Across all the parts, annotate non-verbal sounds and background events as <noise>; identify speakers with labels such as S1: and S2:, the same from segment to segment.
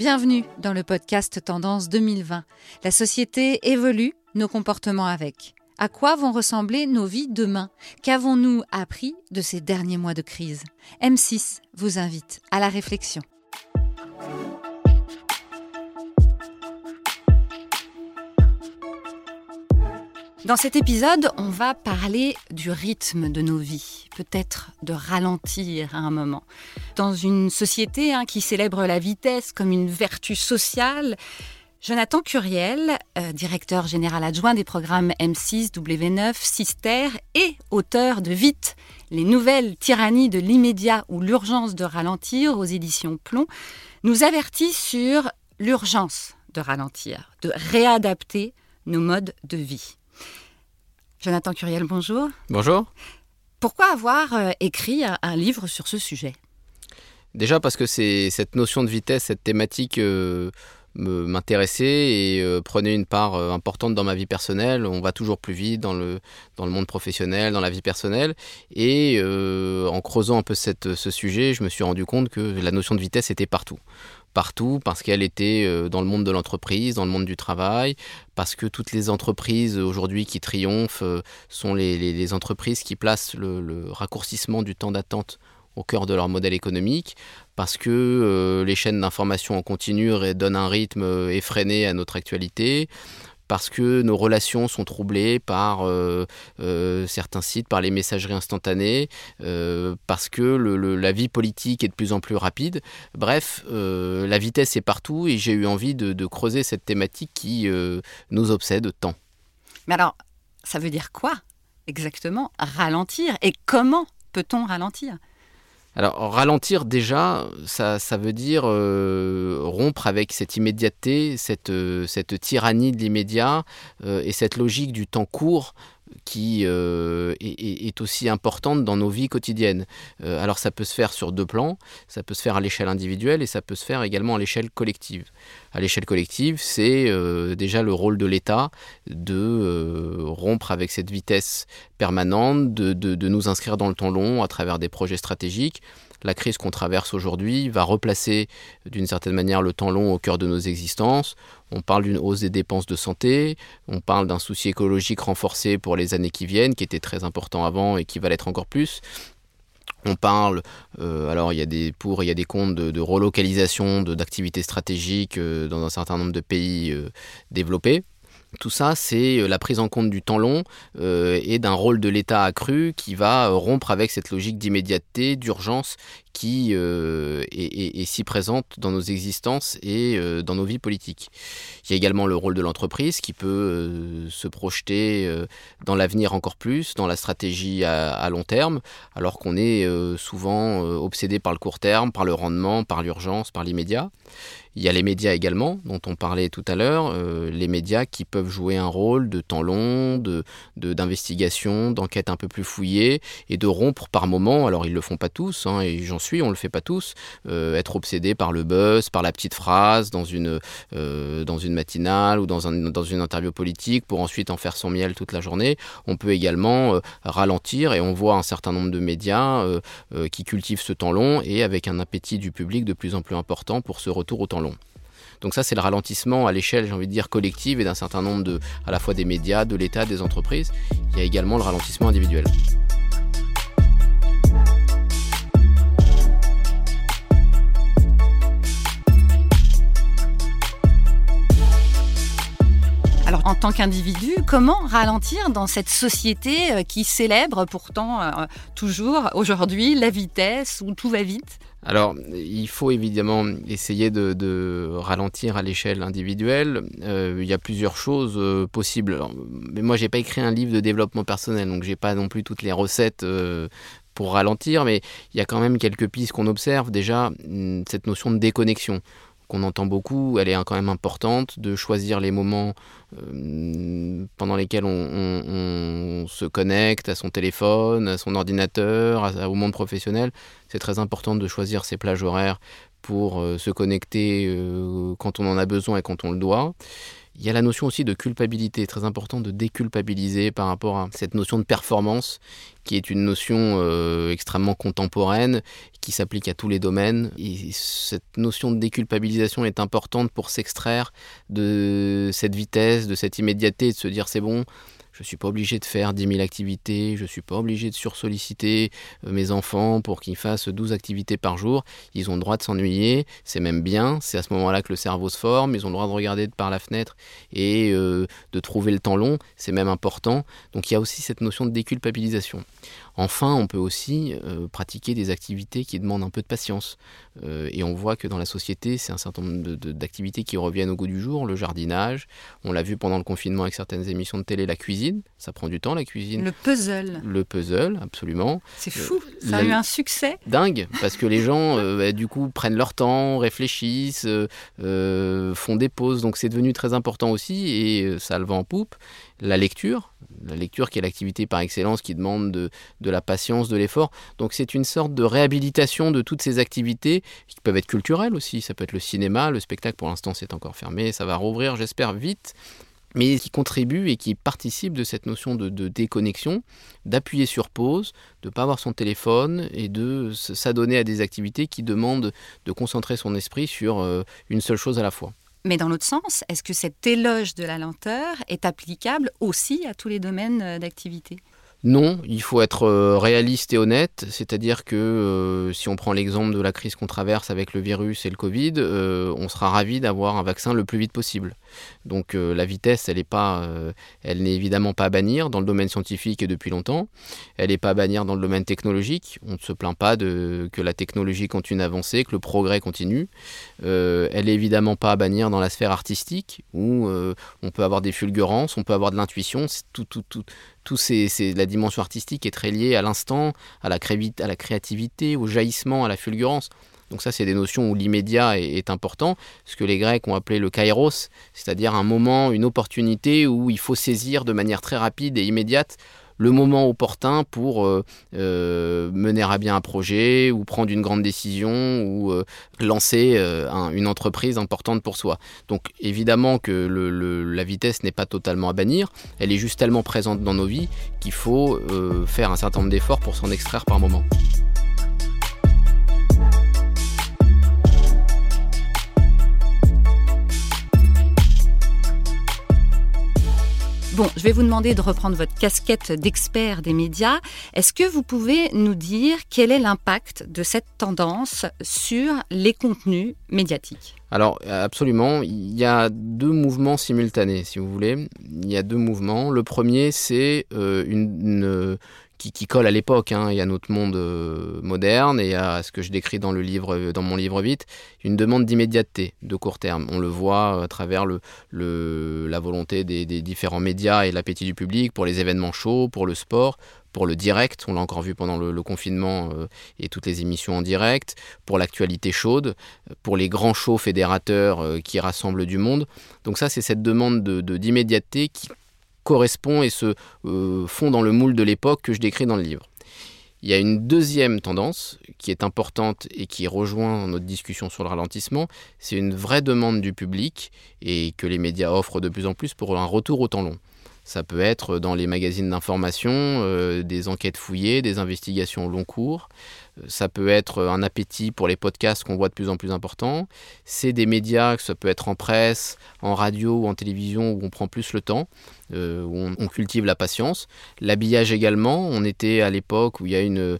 S1: Bienvenue dans le podcast Tendance 2020. La société évolue, nos comportements avec. À quoi vont ressembler nos vies demain? Qu'avons-nous appris de ces derniers mois de crise? M6 vous invite à la réflexion. Dans cet épisode, on va parler du rythme de nos vies, peut-être de ralentir à un moment. Dans une société hein, qui célèbre la vitesse comme une vertu sociale, Jonathan Curiel, euh, directeur général adjoint des programmes M6, W9, Sister et auteur de Vite, les nouvelles tyrannies de l'immédiat ou l'urgence de ralentir aux éditions Plomb, nous avertit sur l'urgence de ralentir, de réadapter nos modes de vie. Jonathan Curiel, bonjour.
S2: Bonjour.
S1: Pourquoi avoir euh, écrit un, livre sur ce sujet?
S2: Déjà parce que c'est cette notion de vitesse, cette thématique euh, m'intéressait et euh, prenait une part importante dans ma vie personnelle. On va toujours plus vite dans le, dans le monde professionnel, dans la vie personnelle. Et en creusant un peu cette, ce sujet, je me suis rendu compte que la notion de vitesse était partout partout parce qu'elle était euh, dans le monde de l'entreprise, dans le monde du travail, parce que toutes les entreprises aujourd'hui qui triomphent euh, sont les, entreprises qui placent le, raccourcissement du temps d'attente au cœur de leur modèle économique, parce que euh, les chaînes d'information en continu donnent un rythme effréné à notre actualité, parce que nos relations sont troublées par euh, euh, certains sites, par les messageries instantanées, euh, parce que la vie politique est de plus en plus rapide. Bref, la vitesse est partout et j'ai eu envie de, de, creuser cette thématique qui nous obsède tant.
S1: Mais alors, ça veut dire quoi exactement ralentir Et comment peut-on ralentir?
S2: Alors ralentir déjà, ça, veut dire euh, rompre avec cette immédiateté, cette, euh, tyrannie de l'immédiat euh, et cette logique du temps court qui est, aussi importante dans nos vies quotidiennes. Alors ça peut se faire sur deux plans, ça peut se faire à l'échelle individuelle et ça peut se faire également à l'échelle collective. À l'échelle collective, c'est euh, déjà le rôle de l'État de rompre avec cette vitesse permanente, de, de nous inscrire dans le temps long à travers des projets stratégiques la crise qu'on traverse aujourd'hui va replacer d'une certaine manière le temps long au cœur de nos existences. On parle d'une hausse des dépenses de santé, on parle d'un souci écologique renforcé pour les années qui viennent, qui était très important avant et qui va l'être encore plus. On parle, euh, alors il y a des pour, il y a des comptes de, relocalisation d'activités stratégiques euh, dans un certain nombre de pays euh, développés. Tout ça, c'est la prise en compte du temps long et d'un rôle de l'État accru qui va rompre avec cette logique d'immédiateté, d'urgence qui est, si présente dans nos existences et dans nos vies politiques. Il y a également le rôle de l'entreprise qui peut se projeter dans l'avenir encore plus, dans la stratégie à long terme, alors qu'on est souvent obsédé par le court terme, par le rendement, par l'urgence, par l'immédiat. Il y a les médias également, dont on parlait tout à l'heure, euh, les médias qui peuvent jouer un rôle de temps long, de, d'investigation, d'enquête un peu plus fouillée, et de rompre par moments, alors ils le font pas tous, hein, et j'en on le fait pas tous, euh, être obsédé par le buzz, par la petite phrase dans une, euh, dans une matinale ou dans, dans une interview politique pour ensuite en faire son miel toute la journée. On peut également ralentir, et on voit un certain nombre de médias qui cultivent ce temps long, et avec un appétit du public de plus en plus important pour ce retour au temps long. Donc ça, c'est le ralentissement à l'échelle, j'ai envie de dire, collective et d'un certain nombre de, à la fois des médias, de l'État, des entreprises. Il y a également le ralentissement individuel.
S1: Alors, en tant qu'individu, comment ralentir dans cette société euh, qui célèbre pourtant euh, toujours aujourd'hui la vitesse où tout va vite?
S2: Alors, il faut évidemment essayer de, ralentir à l'échelle individuelle. Euh, il y a plusieurs choses possibles. mais moi, j'ai pas écrit un livre de développement personnel, donc j'ai pas non plus toutes les recettes pour ralentir. Mais il y a quand même quelques pistes qu'on observe. Déjà, hmm, cette notion de déconnexion qu'on entend beaucoup, elle est quand même importante, de choisir les moments euh, pendant lesquels on, se connecte à son téléphone, à son ordinateur, au monde professionnel. C'est très important de choisir ses plages horaires pour euh, se connecter euh, quand on en a besoin et quand on le doit. Il y a la notion aussi de culpabilité, très important de déculpabiliser par rapport à cette notion de performance, qui est une notion euh, extrêmement contemporaine, qui s'applique à tous les domaines. Et cette notion de déculpabilisation est importante pour s'extraire de cette vitesse, de cette immédiateté, de se dire c'est bon, je ne suis pas obligé de faire 10 000 activités, je ne suis pas obligé de sursolliciter euh, mes enfants pour qu'ils fassent 12 activités par jour. Ils ont le droit de s'ennuyer, c'est même bien, c'est à ce moment-là que le cerveau se forme, ils ont le droit de regarder par la fenêtre et euh, de trouver le temps long, c'est même important. Donc il y a aussi cette notion de déculpabilisation. Enfin, on peut aussi euh, pratiquer des activités qui demandent un peu de patience. Et on voit que dans la société, c'est un certain nombre d'activités qui reviennent au goût du jour. Le jardinage, on l'a vu pendant le confinement avec certaines émissions de télé, la cuisine, ça prend du temps la cuisine.
S1: Le puzzle.
S2: Le puzzle, absolument.
S1: C'est fou, euh, ça a eu un succès.
S2: Dingue, parce que les <laughs> gens, bah, du coup, prennent leur temps, réfléchissent, font des pauses. Donc c'est devenu très important aussi et ça le vend en poupe la lecture, la lecture qui est l'activité par excellence qui demande de, la patience, de l'effort. Donc c'est une sorte de réhabilitation de toutes ces activités qui peuvent être culturelles aussi. Ça peut être le cinéma, le spectacle pour l'instant c'est encore fermé, ça va rouvrir j'espère vite mais qui contribue et qui participe de cette notion de, déconnexion, d'appuyer sur pause, de ne pas avoir son téléphone et de s'adonner à des activités qui demandent de concentrer son esprit sur euh, une seule chose à la fois.
S1: Mais dans l'autre sens, est-ce que cet éloge de la lenteur est applicable aussi à tous les domaines euh, d'activité?
S2: Non, il faut être euh, réaliste et honnête, c'est-à-dire que euh, si on prend l'exemple de la crise qu'on traverse avec le virus et le Covid, on sera ravi d'avoir un vaccin le plus vite possible. Donc euh, la vitesse, elle n'est euh, évidemment pas à bannir dans le domaine scientifique et depuis longtemps. Elle n'est pas à bannir dans le domaine technologique. On ne se plaint pas de que la technologie continue d'avancer, que le progrès continue. Euh, elle n'est évidemment pas à bannir dans la sphère artistique où on peut avoir des fulgurances, on peut avoir de l'intuition. Tout, tout, tout, tout c'est, la dimension artistique est très liée à l'instant, à la, à la créativité, au jaillissement, à la fulgurance. Donc ça, c'est des notions où l'immédiat est, important, ce que les Grecs ont appelé le kairos, c'est-à-dire un moment, une opportunité où il faut saisir de manière très rapide et immédiate le moment opportun pour euh, euh, mener à bien un projet ou prendre une grande décision ou euh, lancer une entreprise importante pour soi. Donc évidemment que la vitesse n'est pas totalement à bannir, elle est juste tellement présente dans nos vies qu'il faut faire un certain nombre d'efforts pour s'en extraire par moment.
S1: Je vais vous demander de reprendre votre casquette d'expert des médias. Est-ce que vous pouvez nous dire quel est l'impact de cette tendance sur les contenus médiatiques?
S2: Alors absolument, il y a deux mouvements simultanés, si vous voulez. Il y a deux mouvements. Le premier, c'est euh, une, qui, colle à l'époque hein, et à notre monde euh, moderne et à ce que je décris dans, le livre, euh, dans mon livre Vite, une demande d'immédiateté, de court terme. On le voit à travers la volonté des, différents médias et l'appétit du public pour les événements chauds, pour le sport, pour le direct, on l'a encore vu pendant le, confinement euh, et toutes les émissions en direct, pour l'actualité chaude, pour les grands shows fédérateurs qui rassemblent du monde. Donc ça, c'est cette demande d'immédiateté qui correspond et se euh, fond dans le moule de l'époque que je décris dans le livre. Il y a une deuxième tendance qui est importante et qui rejoint notre discussion sur le ralentissement, c'est une vraie demande du public et que les médias offrent de plus en plus pour un retour au temps long. Ça peut être dans les magazines d'information, euh, des enquêtes fouillées, des investigations long cours. Ça peut être un appétit pour les podcasts qu'on voit de plus en plus important. C'est des médias, ça peut être en presse, en radio ou en télévision, où on prend plus le temps. Euh, où on, cultive la patience. L'habillage également, on était à l'époque où il y a une,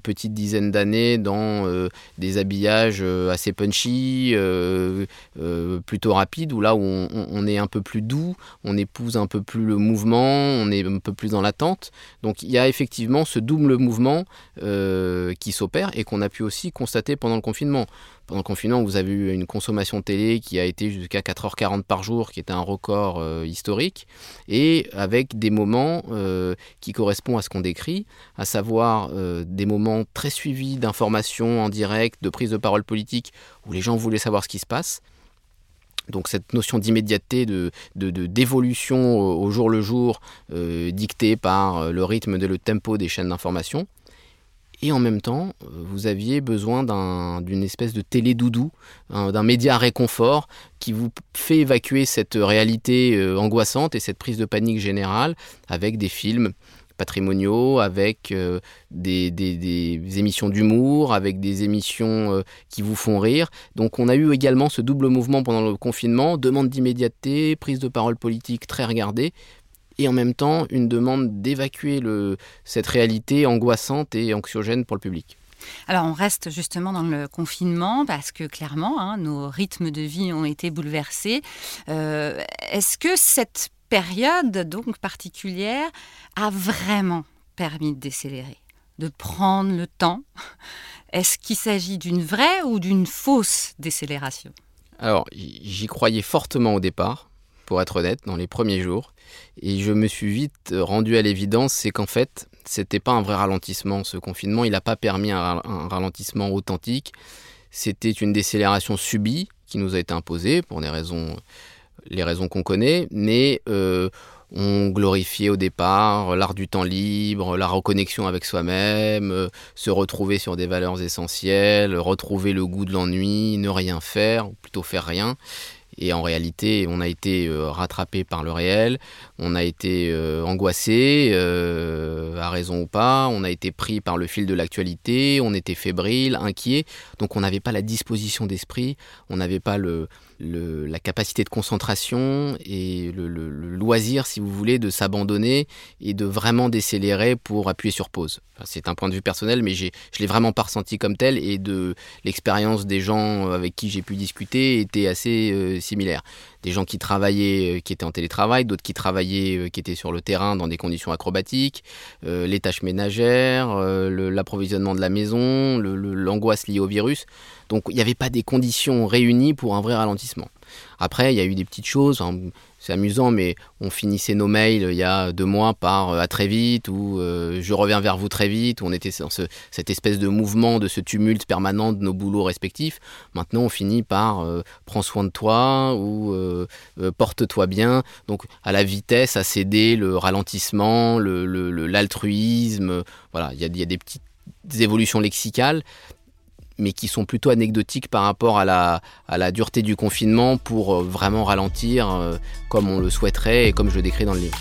S2: petite dizaine d'années dans euh, des habillages euh, assez punchy, plutôt rapides, où là où on, est un peu plus doux, on épouse un peu plus le mouvement, on est un peu plus dans l'attente. Donc il y a effectivement ce double mouvement qui et qu'on a pu aussi constater pendant le confinement pendant le confinement, vous avez eu une consommation télé qui a été jusqu'à 4h40 par jour, qui était un record euh, historique, et avec des moments euh, qui correspondent à ce qu'on décrit, à savoir euh, des moments très suivis d'informations en direct, de prise de parole politique, où les gens voulaient savoir ce qui se passe. Donc cette notion d'immédiateté, de, d'évolution au jour le jour, dictée par le rythme et le tempo des chaînes d'information. Et en même temps, vous aviez besoin d'une espèce de télé-doudou, d'un média réconfort qui vous fait évacuer cette réalité angoissante et cette prise de panique générale avec des films patrimoniaux, avec euh, des, émissions d'humour, avec des émissions euh, qui vous font rire. Donc on a eu également ce double mouvement pendant le confinement, demande d'immédiateté, prise de parole politique très regardée, et en même temps une demande d'évacuer cette réalité angoissante et anxiogène pour le public.
S1: Alors on reste justement dans le confinement parce que clairement hein, nos rythmes de vie ont été bouleversés. Euh, est-ce que cette période donc particulière a vraiment permis de décélérer, de prendre le temps? Est-ce qu'il s'agit d'une vraie ou d'une fausse décélération?
S2: Alors, j'y croyais fortement au départ, pour être honnête, dans les premiers jours. Et je me suis vite rendu à l'évidence, c'est qu'en fait, c'était pas un vrai ralentissement. Ce confinement, il n'a pas permis un, un ralentissement authentique. C'était une décélération subie qui nous a été imposée pour des raisons les raisons qu'on connaît, mais euh, on glorifiait au départ l'art du temps libre, la reconnexion avec soi-même, euh, se retrouver sur des valeurs essentielles, retrouver le goût de l'ennui, ne rien faire, ou plutôt faire rien. Et en réalité, on a été euh, rattrapé par le réel, on a été angoissé, à raison ou pas, on a été pris par le fil de l'actualité, on était fébrile, inquiet, donc on n'avait pas la disposition d'esprit, on n'avait pas la capacité de concentration et le, loisir, si vous voulez, de s'abandonner et de vraiment décélérer pour appuyer sur pause. c'est un point de vue personnel, mais je l'ai vraiment pas ressenti comme tel et de l'expérience des gens avec qui j'ai pu discuter était assez euh, similaire. Des gens qui travaillaient, euh, qui étaient en télétravail, d'autres qui travaillaient, euh, qui étaient sur le terrain dans des conditions acrobatiques, les tâches ménagères, l'approvisionnement de la maison, l'angoisse liée au virus. Donc il n'y avait pas des conditions réunies pour un vrai ralentissement. Après, il y a eu des petites choses, hein, c'est amusant, mais on finissait nos mails il y a deux mois par euh, à très vite ou euh, je reviens vers vous très vite, on était dans cette espèce de mouvement, de ce tumulte permanent de nos boulots respectifs. Maintenant, on finit par euh, prends soin de toi ou porte-toi bien. Donc, à la vitesse, à céder le ralentissement, l'altruisme. Le, voilà, il y, y a des petites évolutions lexicales, mais qui sont plutôt anecdotiques par rapport à la, dureté du confinement pour euh, vraiment ralentir euh, comme on le souhaiterait et comme je le décris dans le livre.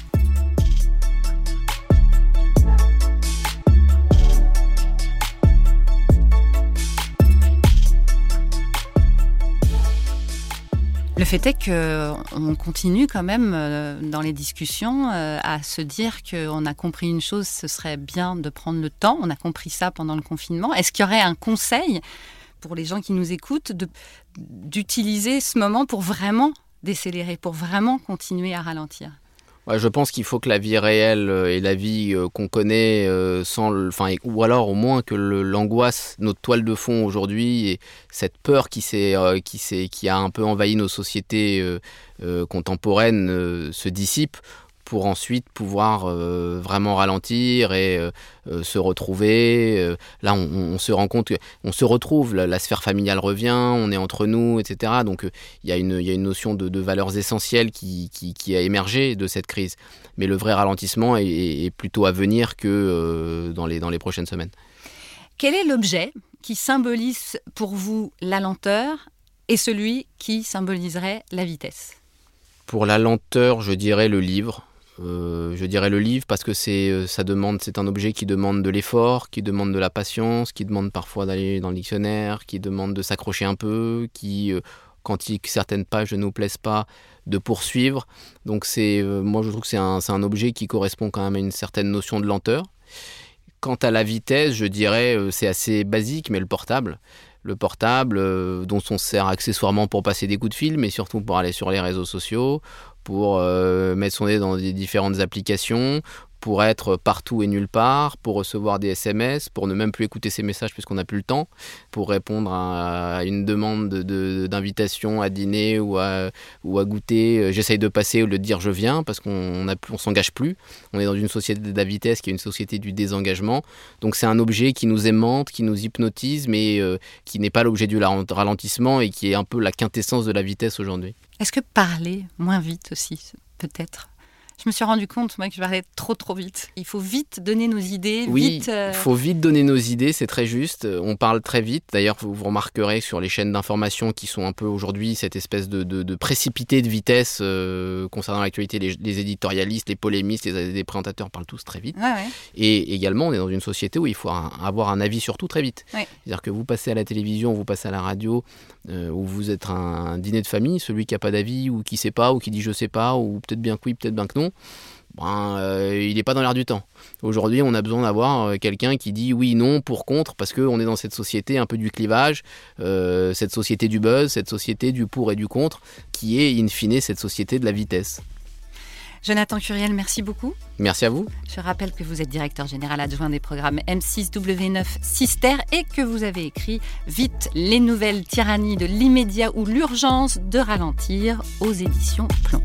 S1: Le fait est qu'on continue quand même euh, dans les discussions euh, à se dire qu'on a compris une chose, ce serait bien de prendre le temps. On a compris ça pendant le confinement. Est-ce qu'il y aurait un conseil pour les gens qui nous écoutent d'utiliser ce moment pour vraiment décélérer, pour vraiment continuer à ralentir?
S2: Je pense qu'il faut que la vie réelle euh, et la vie euh, qu'on connaît euh, sans, ou alors au moins que l'angoisse, notre toile de fond aujourd'hui et cette peur qui qui a un peu envahi nos sociétés contemporaines se dissipe pour ensuite pouvoir euh, vraiment ralentir et euh, euh, se retrouver. là, on, se rend compte qu'on se retrouve, la, sphère familiale revient, on est entre nous, etc. Donc il y, a une, notion de, valeurs essentielles qui, a émergé de cette crise. Mais le vrai ralentissement est, plutôt à venir que dans, les, dans les prochaines semaines.
S1: Quel est l'objet qui symbolise pour vous la lenteur et celui qui symboliserait la vitesse?
S2: Pour la lenteur, je dirais le livre. Euh, je dirais le livre parce que c'est euh, ça demande c'est un objet qui demande de l'effort, qui demande de la patience, qui demande parfois d'aller dans le dictionnaire, qui demande de s'accrocher un peu, qui euh, quand certaines pages ne nous plaisent pas, de poursuivre. Donc c'est moi je trouve que c'est un, un, objet qui correspond quand même à une certaine notion de lenteur. Quant à la vitesse, je dirais c'est assez basique, mais le portable le portable dont on sert accessoirement pour passer des coups de fil, mais surtout pour aller sur les réseaux sociaux, pour euh, mettre son nez dans des différentes applications, pour être partout et nulle part, pour recevoir des SMS, pour ne même plus écouter ses messages puisqu'on n'a plus le temps, pour répondre à, une demande d'invitation à dîner ou à, goûter. Euh, j'essaye de passer au lieu de dire je viens parce qu'on ne s'engage plus. On est dans une société de la vitesse qui est une société du désengagement. Donc c'est un objet qui nous aimante, qui nous hypnotise, mais euh, qui n'est pas l'objet du ralentissement et qui est un peu la quintessence de la vitesse aujourd'hui.
S1: Est-ce que parler moins vite aussi, peut-être? Je me suis rendu compte, moi, que je parlais trop, trop vite. Il faut vite donner nos idées.
S2: Oui,
S1: vite,
S2: il
S1: euh,
S2: faut vite donner nos idées, c'est très juste. On parle très vite. D'ailleurs, vous, vous remarquerez sur les chaînes d'information qui sont un peu aujourd'hui cette espèce de, de- de précipité de vitesse euh, concernant l'actualité. Les, les éditorialistes, les polémistes, les, les présentateurs parlent tous très vite.
S1: Ouais, ouais.
S2: Et également, on est dans une société où il faut un- avoir un avis sur tout très vite.
S1: Ouais.
S2: C'est-à-dire que vous passez à la télévision, vous passez à la radio, euh, ou vous êtes un, un dîner de famille, celui qui n'a pas d'avis, ou qui sait pas, ou qui dit je sais pas, ou peut-être bien que oui, peut-être bien que non, ben, euh, il n'est pas dans l'air du temps. Aujourd'hui, on a besoin d'avoir euh, quelqu'un qui dit oui, non, pour, contre, parce qu'on est dans cette société un peu du clivage, euh, cette société du buzz, cette société du pour et du contre, qui est in fine cette société de la vitesse.
S1: Jonathan Curiel, merci beaucoup.
S2: Merci à vous.
S1: Je rappelle que vous êtes directeur général adjoint des programmes M6W9 Sister et que vous avez écrit Vite les nouvelles tyrannies de l'immédiat ou l'urgence de ralentir aux éditions Plomb.